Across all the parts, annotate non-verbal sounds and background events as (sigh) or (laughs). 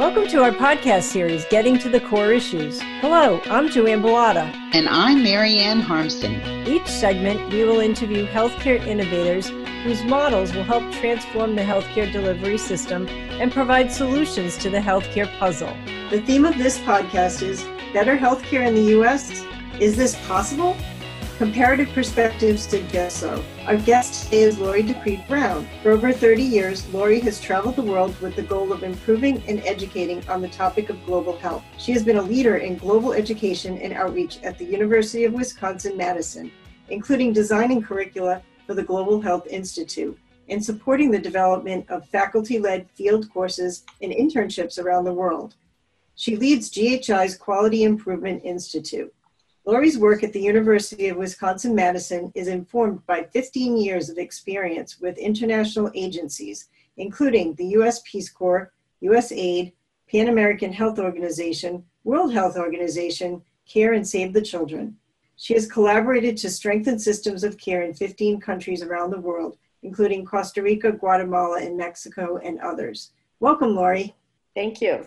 Welcome to our podcast series, Getting to the Core Issues. Hello, I'm Joanne Bellata. And I'm Marianne Harmston. Each segment, we will interview healthcare innovators whose models will help transform the healthcare delivery system and provide solutions to the healthcare puzzle. The theme of this podcast is Better Healthcare in the U.S. Is this possible? Comparative perspectives suggest so. Our guest today is Lori DiPrete Brown. For over 30 years, Lori has traveled the world with the goal of improving and educating on the topic of global health. She has been a leader in global education and outreach at the University of Wisconsin Madison, including designing curricula for the Global Health Institute and supporting the development of faculty led field courses and internships around the world. She leads GHI's Quality Improvement Institute. Lori's work at the University of Wisconsin Madison is informed by 15 years of experience with international agencies, including the U.S. Peace Corps, USAID, Pan American Health Organization, World Health Organization, CARE and Save the Children. She has collaborated to strengthen systems of care in 15 countries around the world, including Costa Rica, Guatemala, and Mexico, and others. Welcome, Lori. Thank you.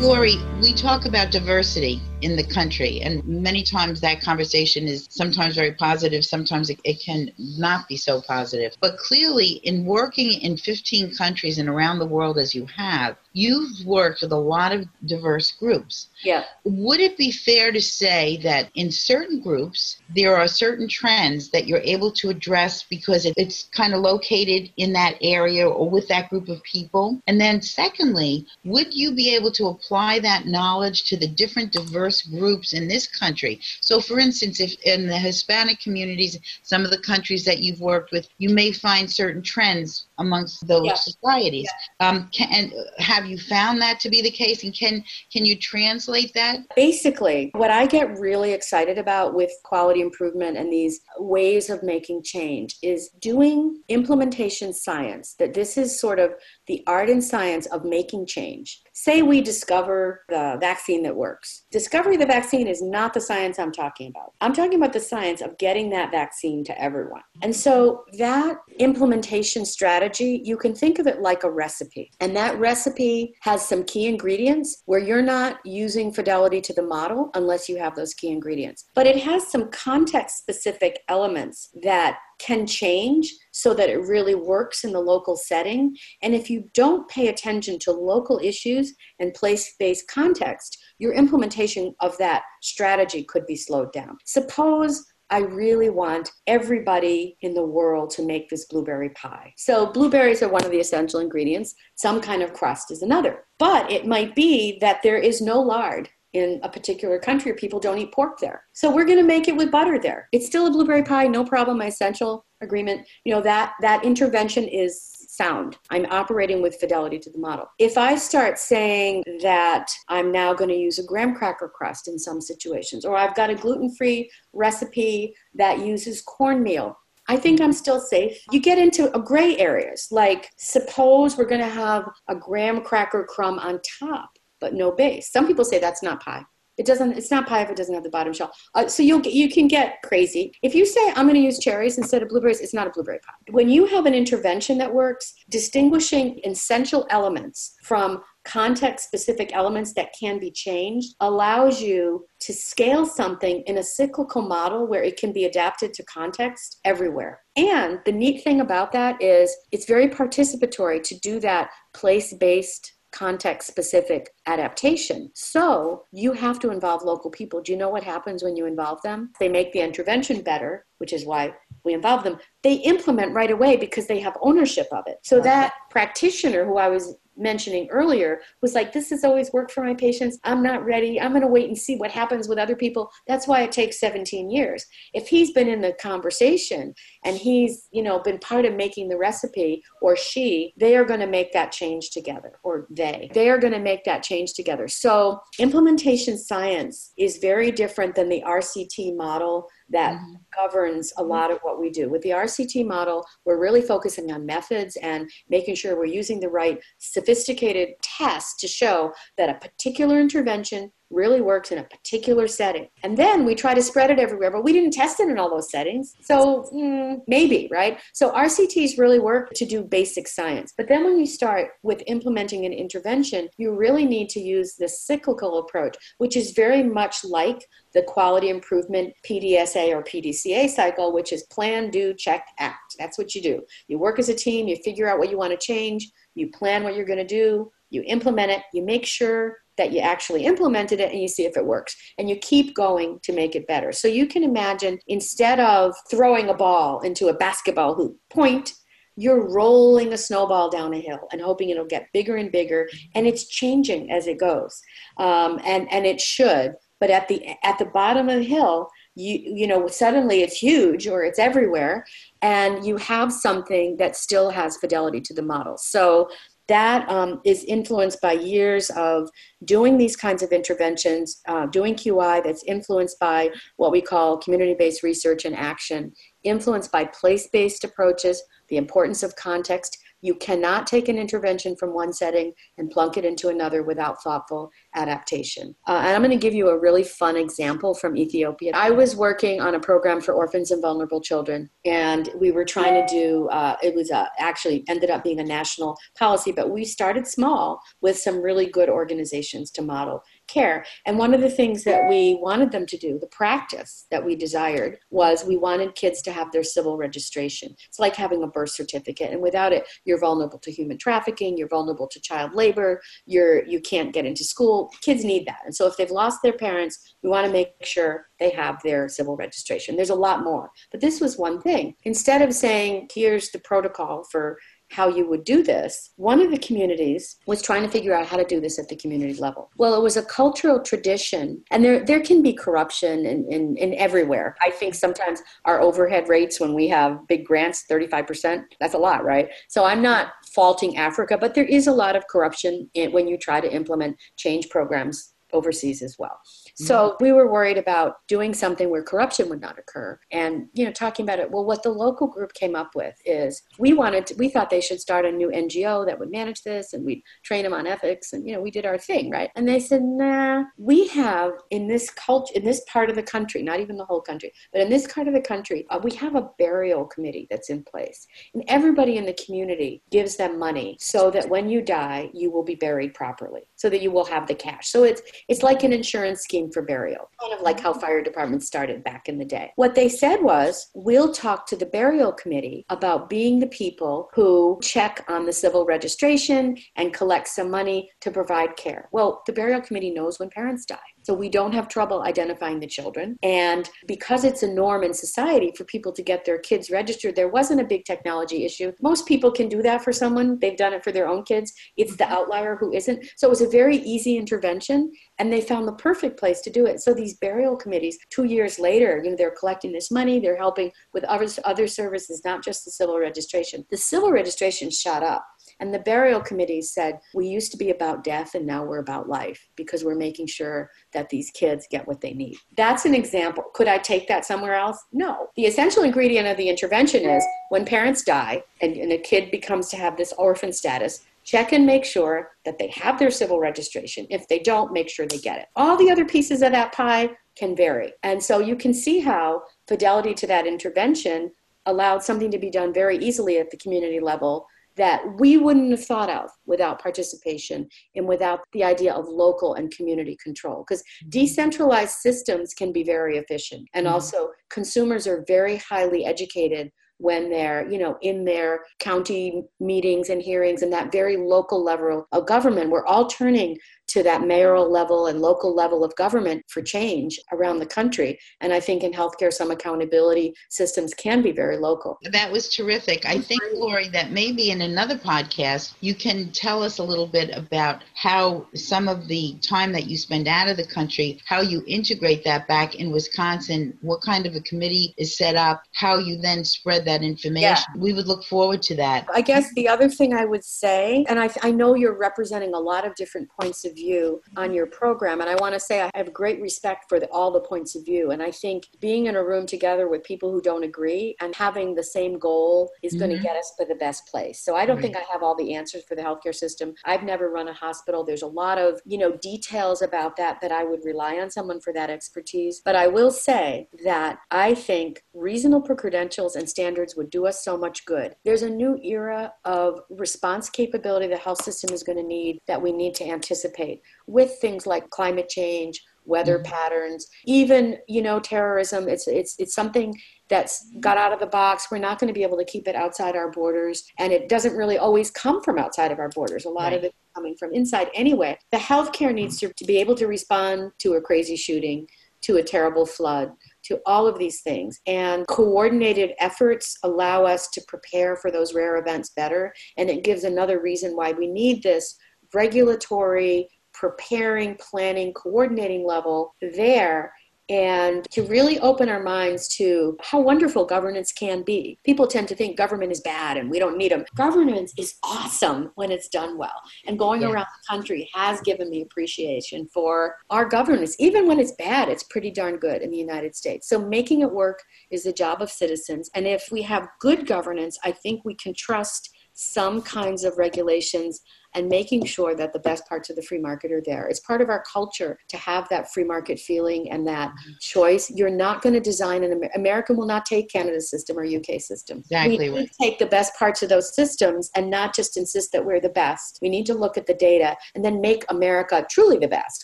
Lori, we talk about diversity in the country, and many times that conversation is sometimes very positive, sometimes it, it, can not be so positive. But clearly, in working in 15 countries and around the world as you have, you've worked with a lot of diverse groups. Yeah. Would it be fair to say that in certain groups, there are certain trends that you're able to address because it, it's kind of located in that area or with that group of people? And then, secondly, would you be able to apply that knowledge to the different diverse groups in this country? So, for instance, if in the Hispanic communities, some of the countries that you've worked with, you may find certain trends amongst those yeah. societies. Yeah. Um, can, and have you found that to be the case? And can can you translate that? Basically, what I get really excited about with quality improvement and these ways of making change is doing implementation science. That this is sort of the art and science of making change. Say we discover the vaccine that works. Discovery of the vaccine is not the science I'm talking about. I'm talking about the science of getting that vaccine to everyone. And so that implementation strategy, you can think of it like a recipe. And that recipe has some key ingredients where you're not using fidelity to the model unless you have those key ingredients. But it has some context specific elements that can change so that it really works in the local setting. And if you don't pay attention to local issues and place based context, your implementation of that strategy could be slowed down. Suppose I really want everybody in the world to make this blueberry pie. So, blueberries are one of the essential ingredients. Some kind of crust is another. But it might be that there is no lard in a particular country people don't eat pork there. So we're going to make it with butter there. It's still a blueberry pie, no problem. My essential agreement, you know, that that intervention is sound. I'm operating with fidelity to the model. If I start saying that I'm now going to use a graham cracker crust in some situations, or I've got a gluten free recipe that uses cornmeal, I think I'm still safe. You get into gray areas, like suppose we're going to have a graham cracker crumb on top but no base. Some people say that's not pie. It doesn't. It's not pie if it doesn't have the bottom shell. Uh, so you'll you can get crazy if you say I'm going to use cherries instead of blueberries. It's not a blueberry pie. When you have an intervention that works, distinguishing essential elements from context specific elements that can be changed allows you to scale something in a cyclical model where it can be adapted to context everywhere. And the neat thing about that is it's very participatory to do that place based context specific adaptation. So you have to involve local people. Do you know what happens when you involve them? They make the intervention better, which is why we involve them. They implement right away because they have ownership of it. So that practitioner who I was mentioning earlier was like this has always worked for my patients. I'm not ready. I'm going to wait and see what happens with other people. That's why it takes 17 years. If he's been in the conversation and he's you know been part of making the recipe or she they are going to make that change together or they. They are going to make that change together. So implementation science is very different than the rct model that mm-hmm. Governs a mm-hmm. lot of what we do. With the RCT model, we're really focusing on methods and making sure we're using the right sophisticated tests to show that a particular intervention really works in a particular setting. And then we try to spread it everywhere, but we didn't test it in all those settings. So mm, maybe, right? So RCTs really work to do basic science. But then when you start with implementing an intervention, you really need to use the cyclical approach, which is very much like the quality improvement PDSA or PDCA cycle, which is plan, do, check, act. That's what you do. You work as a team, you figure out what you want to change, you plan what you're going to do, you implement it, you make sure that you actually implemented it and you see if it works. And you keep going to make it better. So you can imagine instead of throwing a ball into a basketball hoop, point, you're rolling a snowball down a hill and hoping it'll get bigger and bigger. And it's changing as it goes. Um, and, and it should. But at the, at the bottom of the hill, you you know suddenly it's huge or it's everywhere and you have something that still has fidelity to the model so that um, is influenced by years of doing these kinds of interventions, uh, doing QI that's influenced by what we call community based research and action, influenced by place based approaches, the importance of context, you cannot take an intervention from one setting and plunk it into another without thoughtful adaptation. Uh, and I'm going to give you a really fun example from Ethiopia. I was working on a program for orphans and vulnerable children, and we were trying to do, uh, it was uh, actually ended up being a national policy, but we started small with some really good organizations to model care. And one of the things that we wanted them to do, the practice that we desired, was we wanted kids to have their civil registration. It's like having a birth certificate, and without it, you're vulnerable to human trafficking, you're vulnerable to child labor, you're you can't get into school. Kids need that. And so if they've lost their parents, we want to make sure they have their civil registration. There's a lot more. But this was one thing. Instead of saying, here's the protocol for how you would do this, one of the communities was trying to figure out how to do this at the community level. Well, it was a cultural tradition, and there, there can be corruption in, in, in everywhere. I think sometimes our overhead rates when we have big grants, 35%, that's a lot, right? So I'm not faulting Africa, but there is a lot of corruption in, when you try to implement change programs overseas as well. So we were worried about doing something where corruption would not occur and, you know, talking about it. Well, what the local group came up with is we wanted, to, we thought they should start a new NGO that would manage this and we'd train them on ethics and, you know, we did our thing, right? And they said, nah, we have in this culture, in this part of the country, not even the whole country, but in this part of the country, uh, we have a burial committee that's in place. And everybody in the community gives them money so that when you die, you will be buried properly, so that you will have the cash. So it's, it's like an insurance scheme for burial, kind of like how mm-hmm. fire departments started back in the day. What they said was, we'll talk to the burial committee about being the people who check on the civil registration and collect some money to provide care. Well, the burial committee knows when parents die. So we don't have trouble identifying the children. And because it's a norm in society for people to get their kids registered, there wasn't a big technology issue. Most people can do that for someone, they've done it for their own kids. It's the mm-hmm. outlier who isn't. So it was a very easy intervention, and they found the perfect place to do it. So these burial committees, two years later, you know, they're collecting this money, they're helping with other, other services, not just the civil registration. The civil registration shot up and the burial committee said, We used to be about death and now we're about life because we're making sure that these kids get what they need. That's an example. Could I take that somewhere else? No. The essential ingredient of the intervention is when parents die and, and a kid becomes to have this orphan status, check and make sure that they have their civil registration. If they don't, make sure they get it. All the other pieces of that pie can vary. And so you can see how fidelity to that intervention allowed something to be done very easily at the community level that we wouldn't have thought of without participation and without the idea of local and community control. Because mm-hmm. decentralized systems can be very efficient, and mm-hmm. also consumers are very highly educated when they're you know in their county meetings and hearings and that very local level of government we're all turning to that mayoral level and local level of government for change around the country. And I think in healthcare, some accountability systems can be very local. That was terrific. I think, Lori, that maybe in another podcast, you can tell us a little bit about how some of the time that you spend out of the country, how you integrate that back in Wisconsin, what kind of a committee is set up, how you then spread that information. Yeah. We would look forward to that. I guess the other thing I would say, and I, I know you're representing a lot of different points of view view on your program. And I want to say I have great respect for the, all the points of view. And I think being in a room together with people who don't agree and having the same goal is mm-hmm. going to get us to the best place. So I don't right. think I have all the answers for the healthcare system. I've never run a hospital. There's a lot of, you know, details about that that I would rely on someone for that expertise. But I will say that I think reasonable credentials and standards would do us so much good. There's a new era of response capability the health system is going to need that we need to anticipate with things like climate change, weather mm-hmm. patterns, even you know terrorism. It's it's it's something that's got out of the box. We're not going to be able to keep it outside our borders, and it doesn't really always come from outside of our borders. A lot right. of it coming from inside anyway. The healthcare needs to, to be able to respond to a crazy shooting, to a terrible flood, to all of these things. And coordinated efforts allow us to prepare for those rare events better. And it gives another reason why we need this regulatory, preparing, planning, coordinating level there and to really open our minds to how wonderful governance can be. People tend to think government is bad and we don't need them. Governance is awesome when it's done well. And going yeah. around the country has given me appreciation for our governance. Even when it's bad, it's pretty darn good in the United States. So making it work is the job of citizens. And if we have good governance, I think we can trust some kinds of regulations and making sure that the best parts of the free market are there. It's part of our culture to have that free market feeling and that mm-hmm. choice. You're not going to design an Amer- American will not take Canada's system or UK system. Exactly. We need to take the best parts of those systems and not just insist that we're the best. We need to look at the data and then make America truly the best,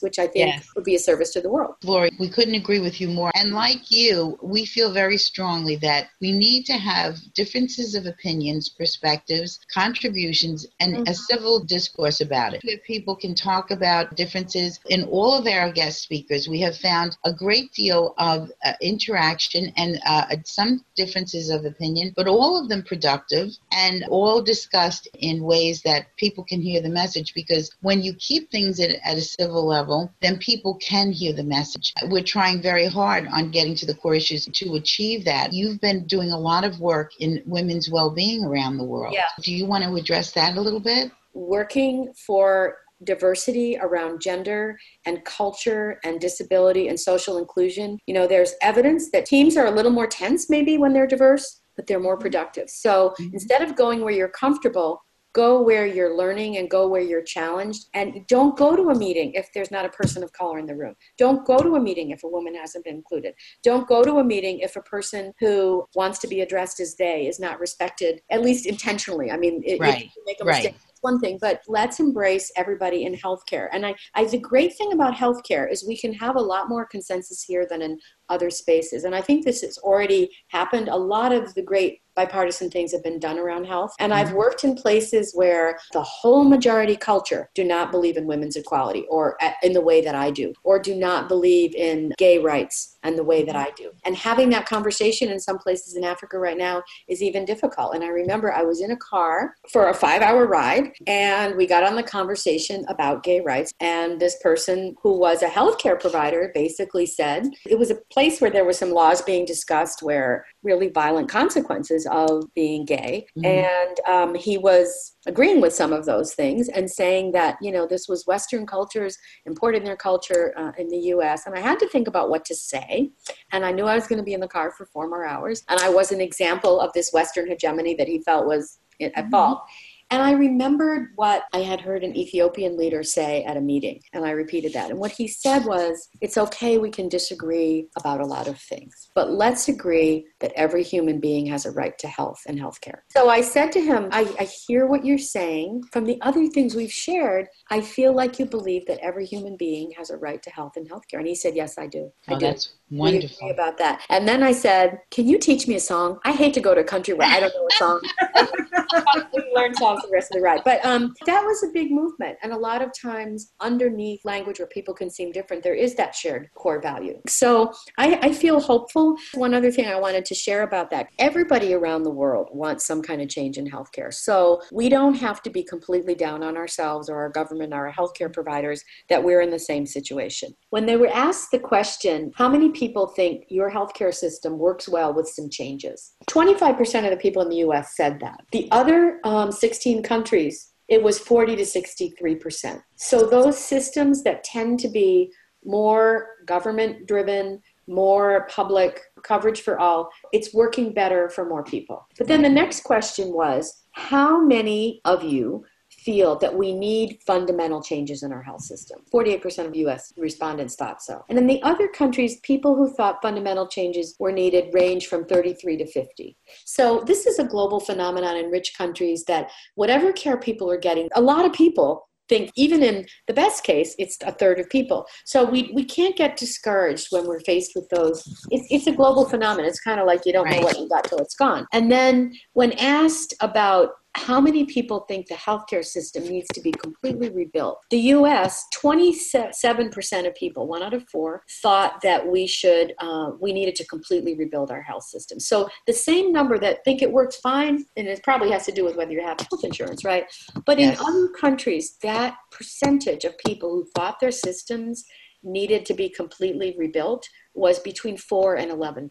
which I think yes. would be a service to the world. Lori, we couldn't agree with you more. And like you, we feel very strongly that we need to have differences of opinions, perspectives, contributions, and mm-hmm. a civil discourse about it. If people can talk about differences in all of our guest speakers, we have found a great deal of uh, interaction and uh, some differences of opinion, but all of them productive and all discussed in ways that people can hear the message. Because when you keep things at, at a civil level, then people can hear the message. We're trying very hard on getting to the core issues to achieve that. You've been doing a lot of work in women's well being around the world. Yeah. Do you want to address that a little bit? Working for diversity around gender and culture and disability and social inclusion. You know, there's evidence that teams are a little more tense maybe when they're diverse, but they're more productive. So mm-hmm. instead of going where you're comfortable, go where you're learning and go where you're challenged and don't go to a meeting if there's not a person of color in the room don't go to a meeting if a woman hasn't been included don't go to a meeting if a person who wants to be addressed as they is not respected at least intentionally i mean it, right. make a mistake right one thing, but let's embrace everybody in healthcare. And I, I, the great thing about healthcare is we can have a lot more consensus here than in other spaces. And I think this has already happened. A lot of the great bipartisan things have been done around health. And I've mm-hmm. worked in places where the whole majority culture do not believe in women's equality or in the way that I do, or do not believe in gay rights and the way that I do. And having that conversation in some places in Africa right now is even difficult. And I remember I was in a car for a five hour ride and we got on the conversation about gay rights. And this person who was a healthcare provider basically said it was a place where there were some laws being discussed where really violent consequences of being gay. Mm-hmm. And um, he was agreeing with some of those things and saying that, you know, this was Western cultures imported their culture uh, in the US. And I had to think about what to say. And I knew I was going to be in the car for four more hours. And I was an example of this Western hegemony that he felt was at mm-hmm. fault. And I remembered what I had heard an Ethiopian leader say at a meeting, and I repeated that. And what he said was, It's okay, we can disagree about a lot of things, but let's agree that every human being has a right to health and health care. So I said to him, I, I hear what you're saying. From the other things we've shared, I feel like you believe that every human being has a right to health and health care. And he said, Yes, I do. I oh, do. That's wonderful. about that. And then I said, Can you teach me a song? I hate to go to a country where I don't know a song. (laughs) learn songs the rest of the ride. But um, that was a big movement. And a lot of times, underneath language where people can seem different, there is that shared core value. So I, I feel hopeful. One other thing I wanted to share about that everybody around the world wants some kind of change in healthcare. So we don't have to be completely down on ourselves or our government or our healthcare providers that we're in the same situation. When they were asked the question, how many people think your healthcare system works well with some changes? 25% of the people in the US said that. The other um, 16 countries it was 40 to 63%. So those systems that tend to be more government driven, more public coverage for all, it's working better for more people. But then the next question was how many of you feel that we need fundamental changes in our health system. 48% of US respondents thought so. And in the other countries, people who thought fundamental changes were needed range from 33 to 50. So this is a global phenomenon in rich countries that whatever care people are getting, a lot of people think even in the best case it's a third of people so we, we can't get discouraged when we're faced with those it's, it's a global phenomenon it's kind of like you don't right. know what you got till it's gone and then when asked about how many people think the healthcare system needs to be completely rebuilt? The US, 27% of people, one out of four, thought that we should, uh, we needed to completely rebuild our health system. So the same number that think it works fine, and it probably has to do with whether you have health insurance, right? But yes. in other countries, that percentage of people who thought their systems needed to be completely rebuilt was between 4 and 11%.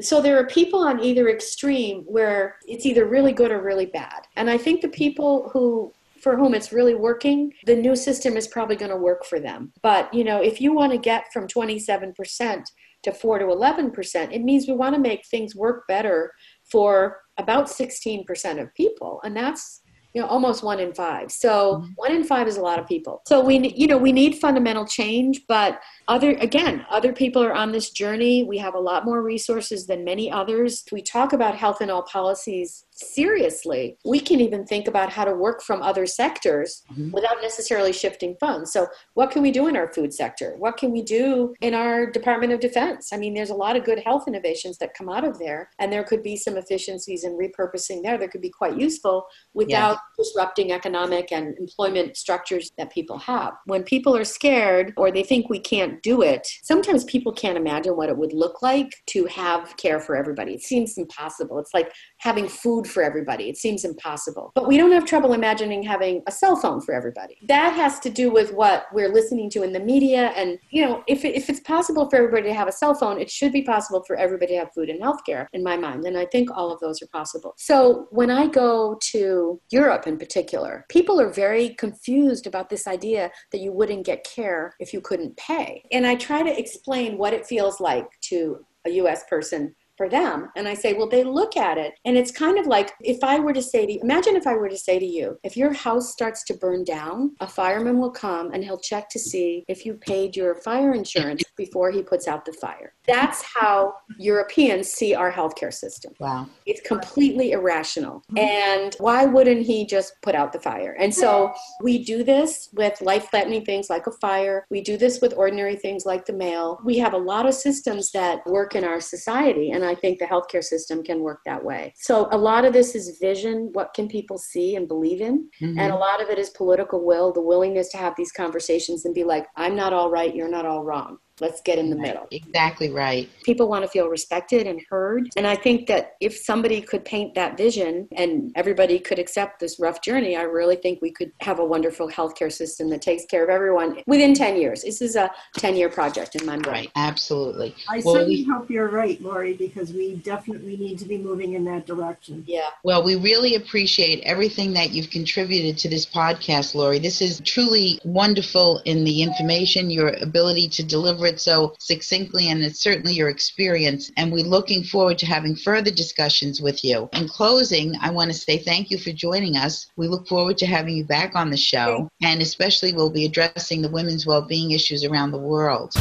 So there are people on either extreme where it's either really good or really bad. And I think the people who for whom it's really working, the new system is probably going to work for them. But, you know, if you want to get from 27% to 4 to 11%, it means we want to make things work better for about 16% of people. And that's you know almost one in five. So mm-hmm. one in five is a lot of people. So we you know we need fundamental change but other again other people are on this journey. We have a lot more resources than many others. We talk about health in all policies seriously. We can even think about how to work from other sectors mm-hmm. without necessarily shifting funds. So what can we do in our food sector? What can we do in our department of defense? I mean there's a lot of good health innovations that come out of there and there could be some efficiencies in repurposing there that could be quite useful without disrupting economic and employment structures that people have when people are scared or they think we can't do it, sometimes people can't imagine what it would look like to have care for everybody. It seems impossible. It's like having food for everybody. It seems impossible. But we don't have trouble imagining having a cell phone for everybody. That has to do with what we're listening to in the media. And, you know, if, if it's possible for everybody to have a cell phone, it should be possible for everybody to have food and healthcare, in my mind. And I think all of those are possible. So when I go to Europe in particular, people are very confused about this idea that you wouldn't get care if you couldn't pay. And I try to explain what it feels like to a US person for them. And I say, well, they look at it. And it's kind of like if I were to say to you, imagine if I were to say to you, if your house starts to burn down, a fireman will come and he'll check to see if you paid your fire insurance (laughs) before he puts out the fire. That's how Europeans see our healthcare system. Wow. It's completely irrational. Mm-hmm. And why wouldn't he just put out the fire? And so we do this with life threatening things like a fire. We do this with ordinary things like the mail. We have a lot of systems that work in our society. And I think the healthcare system can work that way. So a lot of this is vision. What can people see and believe in? Mm-hmm. And a lot of it is political will, the willingness to have these conversations and be like, I'm not all right, you're not all wrong. Let's get in the middle. Exactly right. People want to feel respected and heard. And I think that if somebody could paint that vision and everybody could accept this rough journey, I really think we could have a wonderful healthcare system that takes care of everyone within 10 years. This is a 10 year project in my mind. Right, absolutely. I well, certainly we, hope you're right, Lori, because we definitely need to be moving in that direction. Yeah. Well, we really appreciate everything that you've contributed to this podcast, Lori. This is truly wonderful in the information, your ability to deliver it so succinctly, and it's certainly your experience. And we're looking forward to having further discussions with you. In closing, I want to say thank you for joining us. We look forward to having you back on the show, and especially we'll be addressing the women's well being issues around the world.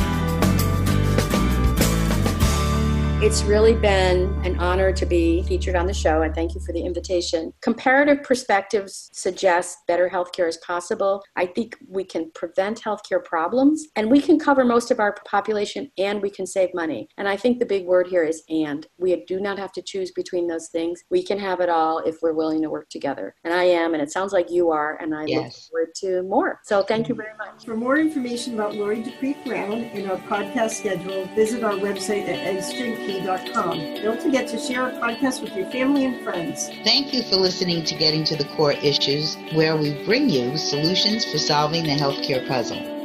It's really been an honor to be featured on the show, and thank you for the invitation. Comparative perspectives suggest better healthcare is possible. I think we can prevent healthcare problems, and we can cover most of our population, and we can save money. And I think the big word here is and. We do not have to choose between those things. We can have it all if we're willing to work together. And I am, and it sounds like you are, and I yes. look forward to more. So thank you very much. For more information about Lori DiPrete Brown and our podcast schedule, visit our website at don't forget to share our podcast with your family and friends. Thank you for listening to Getting to the Core Issues, where we bring you solutions for solving the healthcare puzzle.